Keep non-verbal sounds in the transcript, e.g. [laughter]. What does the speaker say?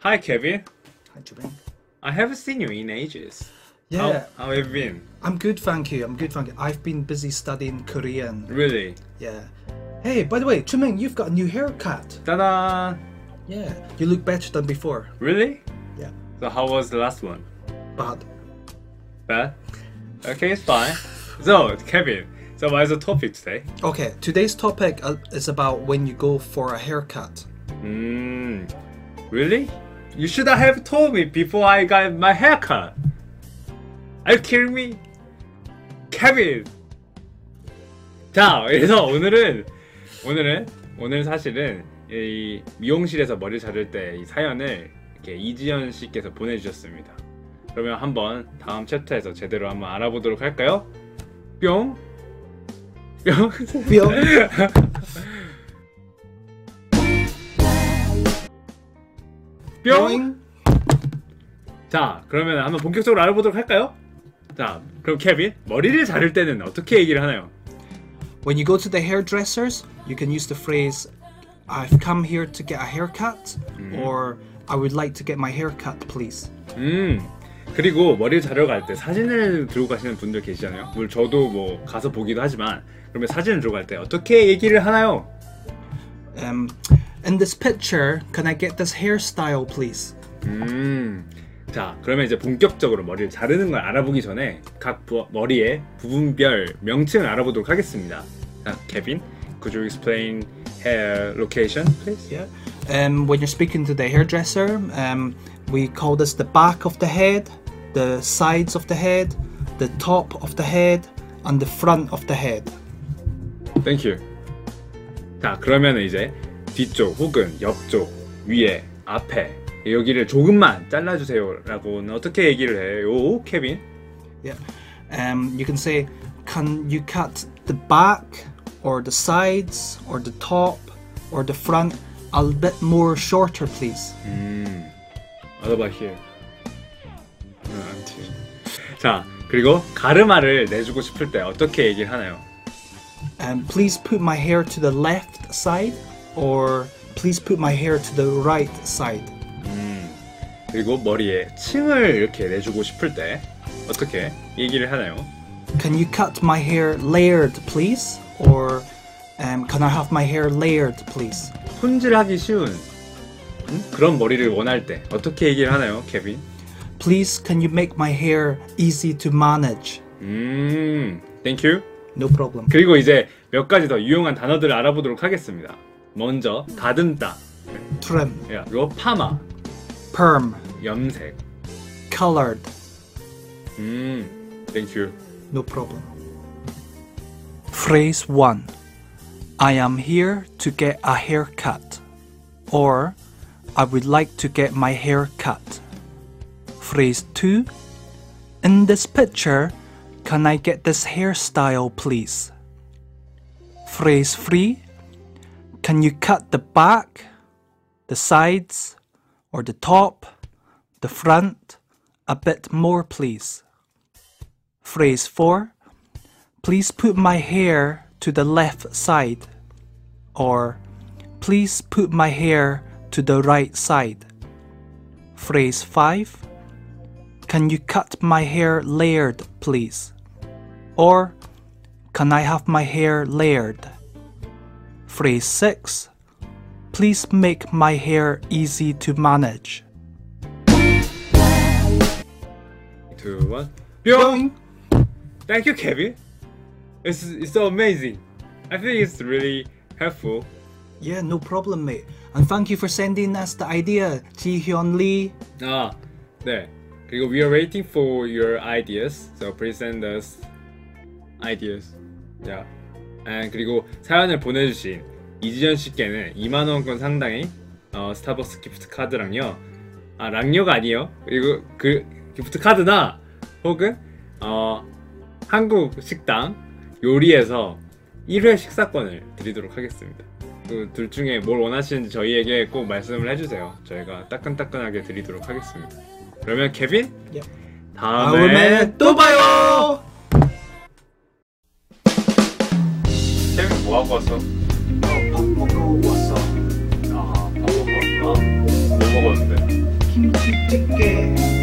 Hi, Kevin. Hi, Jubin. I haven't seen you in ages. Yeah, How, how have you been? I'm good, thank you. I'm good, thank you. I've been busy studying Korean. Really? Yeah. Hey, by the way, Chumeng, you've got a new haircut. Ta-da! Yeah, you look better than before. Really? Yeah. So how was the last one? Bad. Bad? Okay, it's fine. So, Kevin, so what is the topic today? Okay, today's topic uh, is about when you go for a haircut. Hmm. Really? You should have told me before I got my haircut. Are you kidding me? Kevin! 자, 그래서 오늘은, 오늘은, 오늘 사실은 이 미용실에서 머리 자를 때 이 사연을 이렇게 이지연 씨께서 보내주셨습니다. 그러면 한번 다음 챕터에서 제대로 한번 알아보도록 할까요? 뿅! 뿅! 뿅. [laughs] 뿅! 자, 그러면 한번 본격적으로 알아보도록 할까요? 자, 그럼 케빈, 머리를 자를 때는 어떻게 얘기를 하나요? When you go to the hairdressers, you can use the phrase, I've come here to get a haircut, or I would like to get my hair cut, please. 음, 그리고 머리를 자르러 갈 때 사진을 들고 가시는 분들 계시잖아요. 물론 저도 뭐 가서 보기도 하지만, 그러면 사진을 들고 갈 때 어떻게 얘기를 하나요? Um, in this picture, can I get this hairstyle, please? 음, 자, 그러면 이제 본격적으로 머리를 자르는 걸 알아보기 전에 각 부, 머리의 부분별 명칭을 알아보도록 하겠습니다. 자, 케빈, could you explain hair location, please? Yeah. Um, when you're speaking to the hairdresser, um, we call this the back of the head, the sides of the head, the top of the head, and the front of the head. Thank you. 자, 그러면 이제 뒤쪽 혹은 옆쪽, 위에, 앞에 여기를 조금만 잘라주세요라고는 어떻게 얘기를 해요, 케빈? Yeah. Um, you can say, can you cut the back, or the sides, or the top, or the front a bit more shorter, please? What about here? 음, 자, 그리고 가르마를 내주고 싶을 때 어떻게 얘기를 하나요? Um, please put my hair to the left side, or please put my hair to the right side. 그리고 머리에 층을 이렇게 내주고 싶을 때 어떻게 얘기를 하나요? Can you cut my hair layered, please? Or um, can I have my hair layered, please? 손질하기 쉬운 음? 그런 머리를 원할 때 어떻게 얘기를 하나요, 케빈? Please, can you make my hair easy to manage? 음, thank you. No problem. 그리고 이제 몇 가지 더 유용한 단어들을 알아보도록 하겠습니다. 먼저 다듬다, Trim, 야, 그리고 파마, perm, 염색. colored. 음, thank you. No problem. Phrase 1 I am here to get a haircut. Or I would like to get my hair cut. Phrase 2 In this picture, can I get this hairstyle, please? Phrase 3 can you cut the back, the sides, or the top, the front a bit more, please? Phrase 4 Please put my hair to the left side. Or please put my hair to the right side. Phrase 5 Can you cut my hair layered, please? Or can I have my hair layered? Phrase 6 Please make my hair easy to manage. two, one. 뿅! Thank you, Kevin. It's, it's so amazing. I think it's really helpful. Yeah, no problem, mate. And thank you for sending us the idea, Ji Hyun Lee. 아, 네. 그리고 we are waiting for your ideas. So please send us ideas. Yeah. And 그리고 사연을 보내주신 이지연 씨께는 2만 원권 상당의 어, 스타벅스 기프트 카드랑요. 아 랑요가 아니에요. 그리고 그 기프트 카드나 혹은 어, 한국 식당 요리에서 1회 식사권을 드리도록 하겠습니다. 그 둘 중에 뭘 원하시는지 저희에게 꼭 말씀을 해주세요. 저희가 따끈따끈하게 드리도록 하겠습니다. 그러면 케빈 예. 다음에 또 봐요. 케빈 뭐 하고 왔어? 밥 먹고 왔어. 아, 밥 먹고 왔어. 뭐 먹었는데? 게